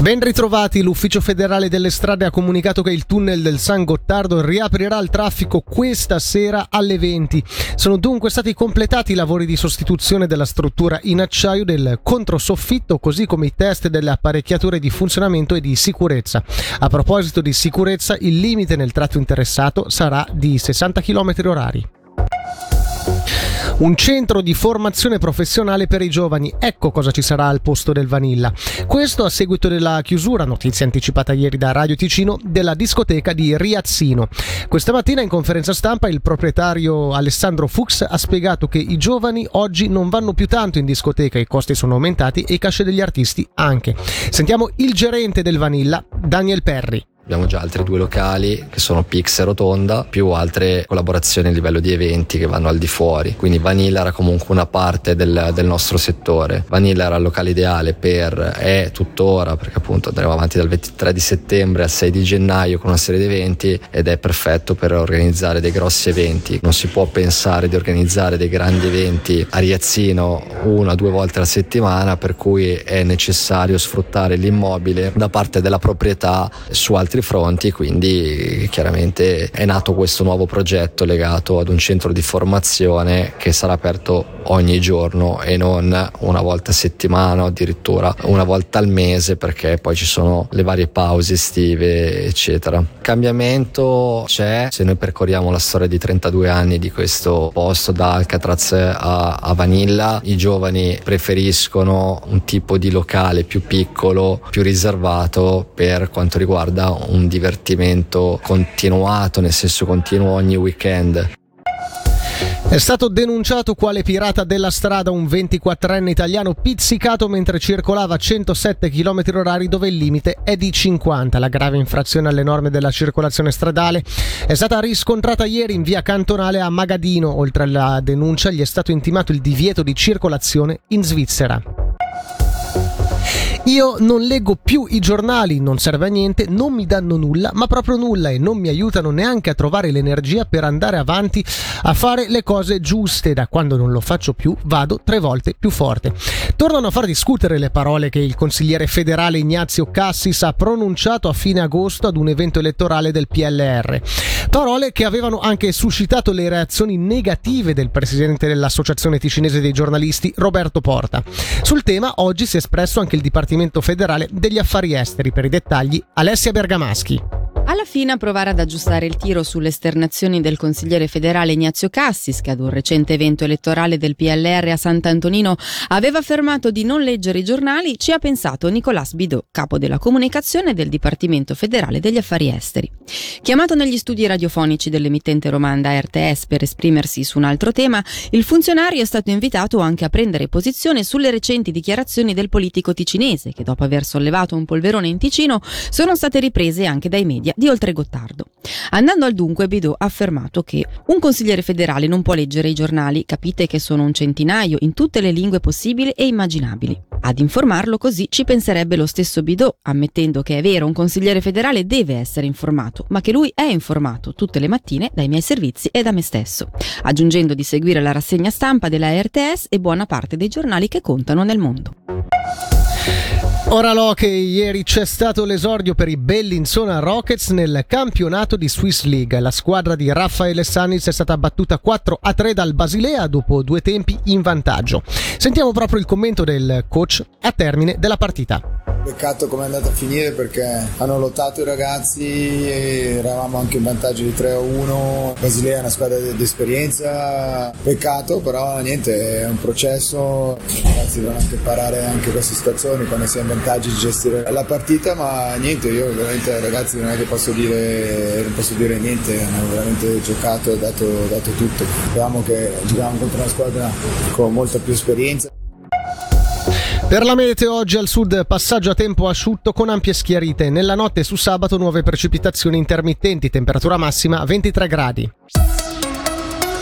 Ben ritrovati, l'Ufficio federale delle strade ha comunicato che il tunnel del San Gottardo riaprirà al traffico questa sera alle 20. Sono dunque stati completati i lavori di sostituzione della struttura in acciaio del controsoffitto, così come i test delle apparecchiature di funzionamento e di sicurezza. A proposito di sicurezza, il limite nel tratto interessato sarà di 60 km orari un centro di formazione professionale per i giovani. Ecco cosa ci sarà al posto del Vanilla. Questo a seguito della chiusura, notizia anticipata ieri da Radio Ticino, della discoteca di Riazzino. Questa mattina in conferenza stampa il proprietario Alessandro Fuchs ha spiegato che i giovani oggi non vanno più tanto in discoteca, i costi sono aumentati e i casce degli artisti anche. Sentiamo il gerente del Vanilla, Daniel Perri. Abbiamo già altri due locali che sono Pix e Rotonda, più altre collaborazioni a livello di eventi che vanno al di fuori. Quindi Vanilla era comunque una parte del, del nostro settore. Vanilla era il locale ideale per, è tuttora, perché appunto andremo avanti dal 23 di settembre al 6 di gennaio con una serie di eventi ed è perfetto per organizzare dei grossi eventi. Non si può pensare di organizzare dei grandi eventi a Riazzino una o due volte alla settimana, per cui è necessario sfruttare l'immobile da parte della proprietà su altri altri fronti, quindi chiaramente è nato questo nuovo progetto legato ad un centro di formazione che sarà aperto ogni giorno e non una volta a settimana o addirittura una volta al mese perché poi ci sono le varie pause estive eccetera. Cambiamento c'è, se noi percorriamo la storia di 32 anni di questo posto da Alcatraz a, a Vanilla, i giovani preferiscono un tipo di locale più piccolo, più riservato per quanto riguarda un divertimento continuato, nel senso continuo ogni weekend. È stato denunciato quale pirata della strada un 24enne italiano pizzicato mentre circolava a 107 km h dove il limite è di 50. La grave infrazione alle norme della circolazione stradale è stata riscontrata ieri in via cantonale a Magadino. Oltre alla denuncia gli è stato intimato il divieto di circolazione in Svizzera. Io non leggo più i giornali, non serve a niente, non mi danno nulla, ma proprio nulla e non mi aiutano neanche a trovare l'energia per andare avanti a fare le cose giuste. Da quando non lo faccio più, vado tre volte più forte. Tornano a far discutere le parole che il consigliere federale Ignazio Cassis ha pronunciato a fine agosto ad un evento elettorale del PLR. Parole che avevano anche suscitato le reazioni negative del presidente dell'Associazione Ticinese dei giornalisti, Roberto Porta. Sul tema oggi si è espresso anche il Dipartimento federale degli Affari Esteri. Per i dettagli, Alessia Bergamaschi. Alla fine a provare ad aggiustare il tiro sulle esternazioni del consigliere federale Ignazio Cassis, che ad un recente evento elettorale del PLR a Sant'Antonino aveva affermato di non leggere i giornali, ci ha pensato Nicolas Bidot, capo della comunicazione del Dipartimento federale degli affari esteri. Chiamato negli studi radiofonici dell'emittente romanda RTS per esprimersi su un altro tema, il funzionario è stato invitato anche a prendere posizione sulle recenti dichiarazioni del politico ticinese, che dopo aver sollevato un polverone in Ticino sono state riprese anche dai media di Oltre Gottardo. Andando al dunque, Bidot ha affermato che un consigliere federale non può leggere i giornali, capite che sono un centinaio in tutte le lingue possibili e immaginabili. Ad informarlo così ci penserebbe lo stesso Bidot, ammettendo che è vero, un consigliere federale deve essere informato, ma che lui è informato tutte le mattine dai miei servizi e da me stesso, aggiungendo di seguire la rassegna stampa della RTS e buona parte dei giornali che contano nel mondo. Ora lo che ieri c'è stato l'esordio per i Bellinzona Rockets nel campionato di Swiss League. La squadra di Raffaele Sanis è stata battuta 4 a 3 dal Basilea dopo due tempi in vantaggio. Sentiamo proprio il commento del coach a termine della partita. Peccato come è andata a finire perché hanno lottato i ragazzi, eravamo anche in vantaggio di 3 a 1. Basilea è una squadra di esperienza, peccato, però niente, è un processo. I ragazzi devono anche imparare anche queste situazioni quando si è in vantaggio di gestire la partita, ma niente, io veramente ragazzi non è che posso dire, posso dire niente, hanno veramente giocato e dato, dato tutto. Speriamo che giochiamo contro una squadra con molta più esperienza. Per la meteo oggi al sud passaggio a tempo asciutto con ampie schiarite. Nella notte su sabato nuove precipitazioni intermittenti, temperatura massima 23 gradi.